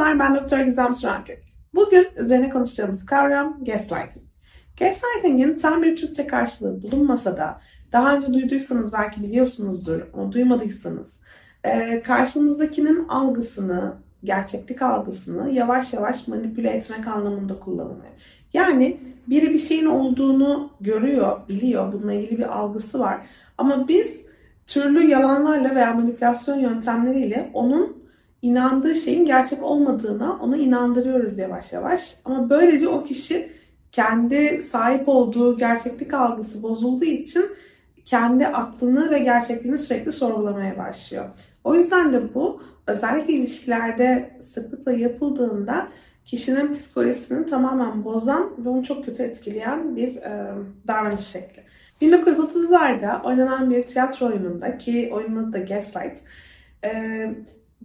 Merhabalar ben Doktor Gizem Sürenkök. Bugün üzerine konuşacağımız kavram gaslighting. Gaslighting'in tam bir Türkçe karşılığı bulunmasa da daha önce duyduysanız belki biliyorsunuzdur ama duymadıysanız e, karşınızdakinin algısını, gerçeklik algısını yavaş yavaş manipüle etmek anlamında kullanılıyor. Yani biri bir şeyin olduğunu görüyor, biliyor, bununla ilgili bir algısı var. Ama biz türlü yalanlarla veya manipülasyon yöntemleriyle onun inandığı şeyin gerçek olmadığına onu inandırıyoruz yavaş yavaş. Ama böylece o kişi kendi sahip olduğu gerçeklik algısı bozulduğu için kendi aklını ve gerçekliğini sürekli sorgulamaya başlıyor. O yüzden de bu özellikle ilişkilerde sıklıkla yapıldığında kişinin psikolojisini tamamen bozan ve onu çok kötü etkileyen bir e, davranış şekli. 1930'larda oynanan bir tiyatro oyununda ki oyunun adı da Gaslight, e,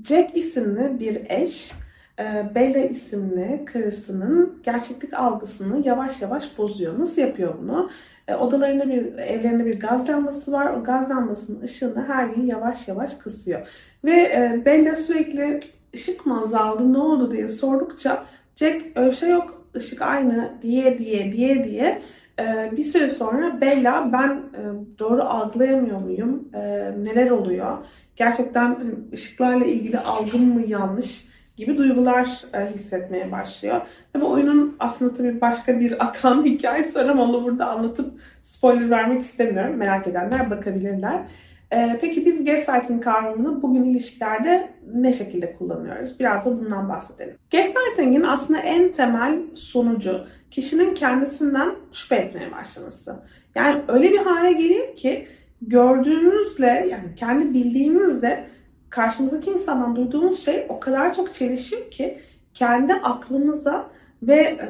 Jack isimli bir eş e, Bella isimli karısının gerçeklik algısını yavaş yavaş bozuyor. Nasıl yapıyor bunu? E, odalarında bir, evlerinde bir gaz lambası var. O gaz lambasının ışığını her gün yavaş yavaş kısıyor. Ve e, Bella sürekli ışık mı azaldı ne oldu diye sordukça Jack öyle şey yok ışık aynı diye diye diye diye bir süre sonra Bella ben doğru algılayamıyor muyum? Neler oluyor? Gerçekten hani, ışıklarla ilgili algım mı yanlış? gibi duygular hissetmeye başlıyor. Tabii oyunun aslında tabii başka bir akan hikayesi var ama onu burada anlatıp spoiler vermek istemiyorum. Merak edenler bakabilirler. Ee, peki biz gaslighting kavramını bugün ilişkilerde ne şekilde kullanıyoruz? Biraz da bundan bahsedelim. Gaslighting'in aslında en temel sonucu kişinin kendisinden şüphe etmeye başlaması. Yani öyle bir hale geliyor ki gördüğünüzle yani kendi bildiğimizle karşımızdaki insandan duyduğumuz şey o kadar çok çelişiyor ki kendi aklımıza ve e,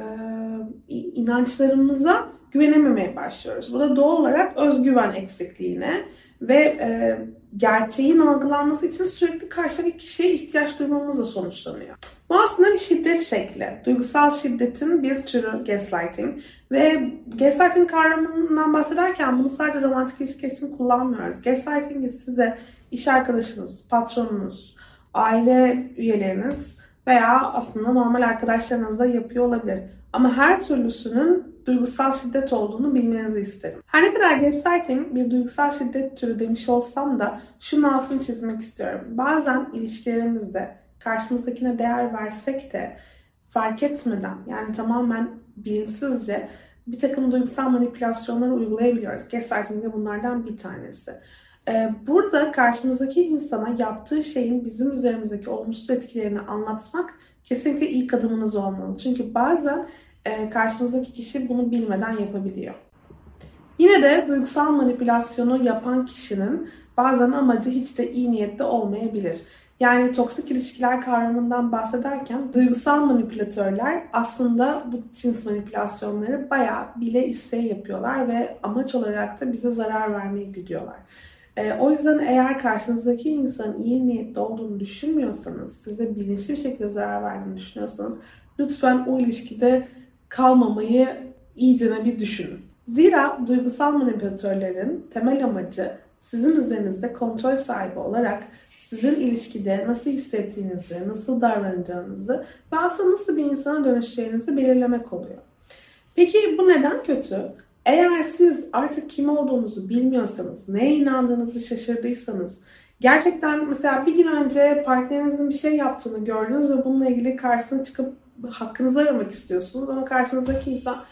inançlarımıza güvenememeye başlıyoruz. Bu da doğal olarak özgüven eksikliğine ve e, gerçeğin algılanması için sürekli karşıdaki kişiye ihtiyaç duymamızla sonuçlanıyor. Bu aslında bir şiddet şekli. Duygusal şiddetin bir türü gaslighting. Ve gaslighting kavramından bahsederken bunu sadece romantik ilişki için kullanmıyoruz. Gaslighting'i size iş arkadaşınız, patronunuz, aile üyeleriniz veya aslında normal arkadaşlarınız da yapıyor olabilir. Ama her türlüsünün duygusal şiddet olduğunu bilmenizi isterim. Her ne kadar gaslighting bir duygusal şiddet türü demiş olsam da şunun altını çizmek istiyorum. Bazen ilişkilerimizde karşımızdakine değer versek de fark etmeden yani tamamen bilinçsizce bir takım duygusal manipülasyonları uygulayabiliyoruz. Gaslighting de bunlardan bir tanesi. Ee, burada karşımızdaki insana yaptığı şeyin bizim üzerimizdeki olumsuz etkilerini anlatmak kesinlikle ilk adımınız olmalı. Çünkü bazen karşınızdaki kişi bunu bilmeden yapabiliyor. Yine de duygusal manipülasyonu yapan kişinin bazen amacı hiç de iyi niyette olmayabilir. Yani toksik ilişkiler kavramından bahsederken duygusal manipülatörler aslında bu cins manipülasyonları bayağı bile isteye yapıyorlar ve amaç olarak da bize zarar vermeyi güdüyorlar. E, o yüzden eğer karşınızdaki insanın iyi niyetli olduğunu düşünmüyorsanız, size bilinçli bir şekilde zarar verdiğini düşünüyorsanız lütfen o ilişkide kalmamayı iyicene bir düşünün. Zira duygusal manipülatörlerin temel amacı sizin üzerinizde kontrol sahibi olarak sizin ilişkide nasıl hissettiğinizi, nasıl davranacağınızı ve aslında nasıl bir insana dönüşeceğinizi belirlemek oluyor. Peki bu neden kötü? Eğer siz artık kim olduğunuzu bilmiyorsanız, neye inandığınızı şaşırdıysanız, gerçekten mesela bir gün önce partnerinizin bir şey yaptığını gördünüz ve bununla ilgili karşısına çıkıp hakkınızı aramak istiyorsunuz ama karşınızdaki insan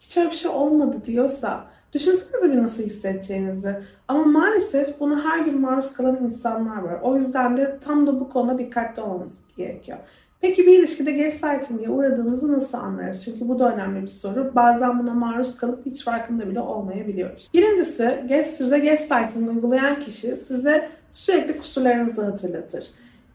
hiç öyle bir şey olmadı diyorsa düşünsenize bir nasıl hissedeceğinizi. Ama maalesef bunu her gün maruz kalan insanlar var. O yüzden de tam da bu konuda dikkatli olmamız gerekiyor. Peki bir ilişkide gaslighting'e uğradığınızı nasıl anlarız? Çünkü bu da önemli bir soru. Bazen buna maruz kalıp hiç farkında bile olmayabiliyoruz. Birincisi, size gaslighting uygulayan kişi size sürekli kusurlarınızı hatırlatır.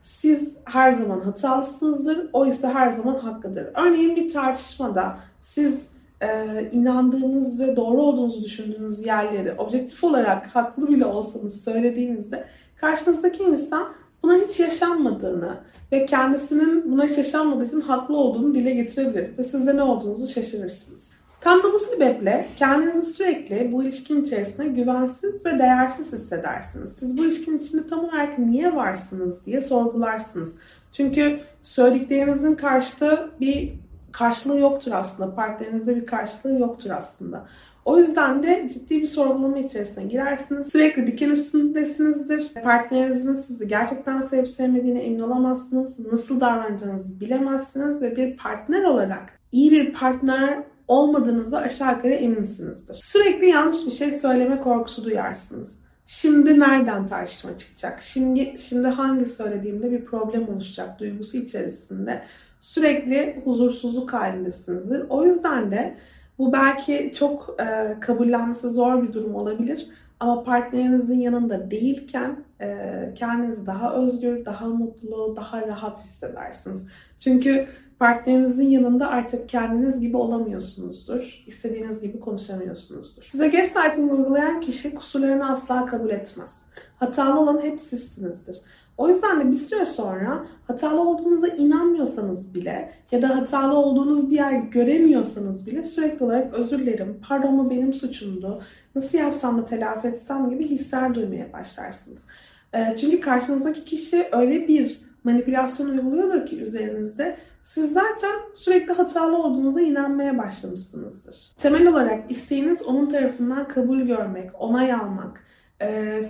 Siz her zaman hatalısınızdır, o ise her zaman haklıdır. Örneğin bir tartışmada siz e, inandığınız ve doğru olduğunuzu düşündüğünüz yerleri objektif olarak haklı bile olsanız söylediğinizde karşınızdaki insan buna hiç yaşanmadığını ve kendisinin buna hiç yaşanmadığı için haklı olduğunu dile getirebilir ve siz de ne olduğunuzu şaşırırsınız. Tam da bu sebeple kendinizi sürekli bu ilişkin içerisinde güvensiz ve değersiz hissedersiniz. Siz bu ilişkin içinde tam olarak niye varsınız diye sorgularsınız. Çünkü söylediklerinizin karşılığı bir karşılığı yoktur aslında. Partnerinizde bir karşılığı yoktur aslında. O yüzden de ciddi bir sorgulama içerisine girersiniz. Sürekli diken üstündesinizdir. Partnerinizin sizi gerçekten sevip sevmediğine emin olamazsınız. Nasıl davranacağınızı bilemezsiniz ve bir partner olarak iyi bir partner olmadığınızı aşağı yukarı eminsinizdir. Sürekli yanlış bir şey söyleme korkusu duyarsınız. Şimdi nereden tartışma çıkacak? Şimdi şimdi hangi söylediğimde bir problem oluşacak duygusu içerisinde sürekli huzursuzluk halindesinizdir. O yüzden de bu belki çok e, kabullenmesi zor bir durum olabilir. Ama partnerinizin yanında değilken e, kendinizi daha özgür, daha mutlu, daha rahat hissedersiniz. Çünkü partnerinizin yanında artık kendiniz gibi olamıyorsunuzdur. İstediğiniz gibi konuşamıyorsunuzdur. Size gaslighting uygulayan kişi kusurlarını asla kabul etmez. Hatalı olan hep sizsinizdir. O yüzden de bir süre sonra hatalı olduğunuza inanmıyorsanız bile ya da hatalı olduğunuz bir yer göremiyorsanız bile sürekli olarak özür dilerim, pardon bu benim suçumdu, nasıl yapsam da telafi etsem gibi hisler duymaya başlarsınız. Çünkü karşınızdaki kişi öyle bir manipülasyon uyguluyordur ki üzerinizde siz zaten sürekli hatalı olduğunuza inanmaya başlamışsınızdır. Temel olarak isteğiniz onun tarafından kabul görmek, onay almak,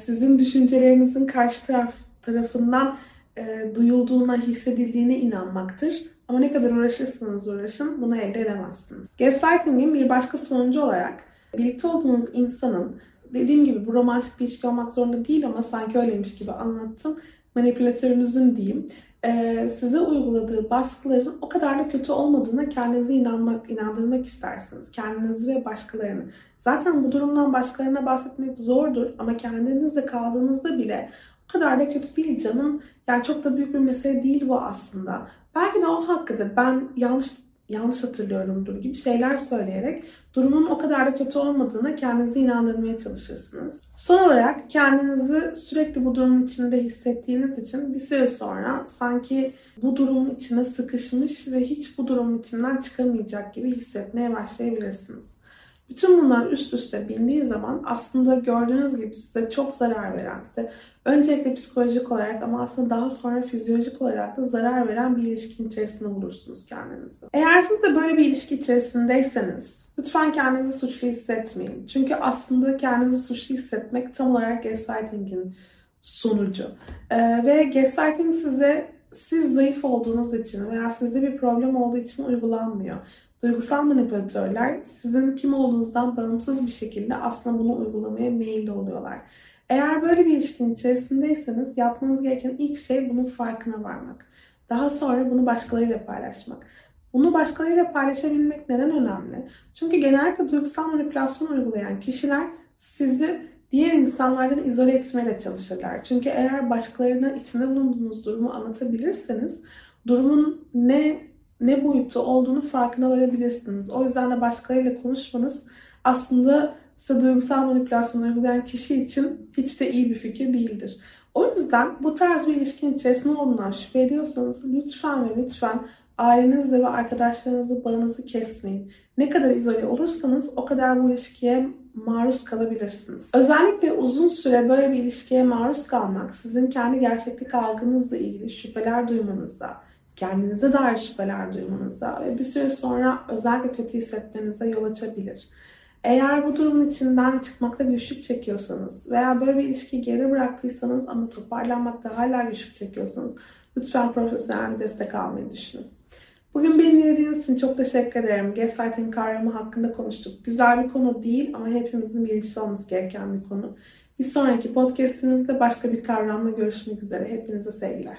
sizin düşüncelerinizin karşı taraf tarafından e, duyulduğuna, hissedildiğine inanmaktır. Ama ne kadar uğraşırsanız uğraşın bunu elde edemezsiniz. Gaslighting'in bir başka sonucu olarak birlikte olduğunuz insanın dediğim gibi bu romantik bir ilişki olmak zorunda değil ama sanki öyleymiş gibi anlattım. Manipülatörünüzün diyeyim. E, size uyguladığı baskıların o kadar da kötü olmadığına kendinizi inanmak, inandırmak istersiniz. Kendinizi ve başkalarını. Zaten bu durumdan başkalarına bahsetmek zordur ama kendinizde kaldığınızda bile o kadar da kötü değil canım. Yani çok da büyük bir mesele değil bu aslında. Belki de o hakkıdır. Ben yanlış yanlış hatırlıyorumdur gibi şeyler söyleyerek durumun o kadar da kötü olmadığına kendinizi inandırmaya çalışırsınız. Son olarak kendinizi sürekli bu durumun içinde hissettiğiniz için bir süre sonra sanki bu durumun içine sıkışmış ve hiç bu durumun içinden çıkamayacak gibi hissetmeye başlayabilirsiniz. Bütün bunlar üst üste bindiği zaman aslında gördüğünüz gibi size çok zarar veren, size öncelikle psikolojik olarak ama aslında daha sonra fizyolojik olarak da zarar veren bir ilişkin içerisinde bulursunuz kendinizi. Eğer siz de böyle bir ilişki içerisindeyseniz lütfen kendinizi suçlu hissetmeyin. Çünkü aslında kendinizi suçlu hissetmek tam olarak gaslighting'in sonucu. Ee, ve gaslighting size siz zayıf olduğunuz için veya sizde bir problem olduğu için uygulanmıyor. Duygusal manipülatörler sizin kim olduğunuzdan bağımsız bir şekilde aslında bunu uygulamaya meyilli oluyorlar. Eğer böyle bir ilişkin içerisindeyseniz yapmanız gereken ilk şey bunun farkına varmak. Daha sonra bunu başkalarıyla paylaşmak. Bunu başkalarıyla paylaşabilmek neden önemli? Çünkü genellikle duygusal manipülasyon uygulayan kişiler sizi diğer insanlardan izole etmeye çalışırlar. Çünkü eğer başkalarına içinde bulunduğunuz durumu anlatabilirseniz durumun ne ne boyutu olduğunu farkına varabilirsiniz. O yüzden de başkalarıyla konuşmanız aslında size duygusal manipülasyon uygulayan kişi için hiç de iyi bir fikir değildir. O yüzden bu tarz bir ilişkin içerisinde olduğundan şüphe ediyorsanız lütfen ve lütfen ailenizle ve arkadaşlarınızla bağınızı kesmeyin. Ne kadar izole olursanız o kadar bu ilişkiye maruz kalabilirsiniz. Özellikle uzun süre böyle bir ilişkiye maruz kalmak sizin kendi gerçeklik algınızla ilgili şüpheler duymanıza, kendinize dair şüpheler duymanıza ve bir süre sonra özellikle kötü hissetmenize yol açabilir. Eğer bu durumun içinden çıkmakta güçlük çekiyorsanız veya böyle bir ilişkiyi geri bıraktıysanız ama toparlanmakta hala güçlük çekiyorsanız lütfen profesyonel bir destek almayı düşünün. Bugün beni dinlediğiniz için çok teşekkür ederim. Gaslighting kavramı hakkında konuştuk. Güzel bir konu değil ama hepimizin bilgisi olması gereken bir konu. Bir sonraki podcastimizde başka bir kavramla görüşmek üzere. Hepinize sevgiler.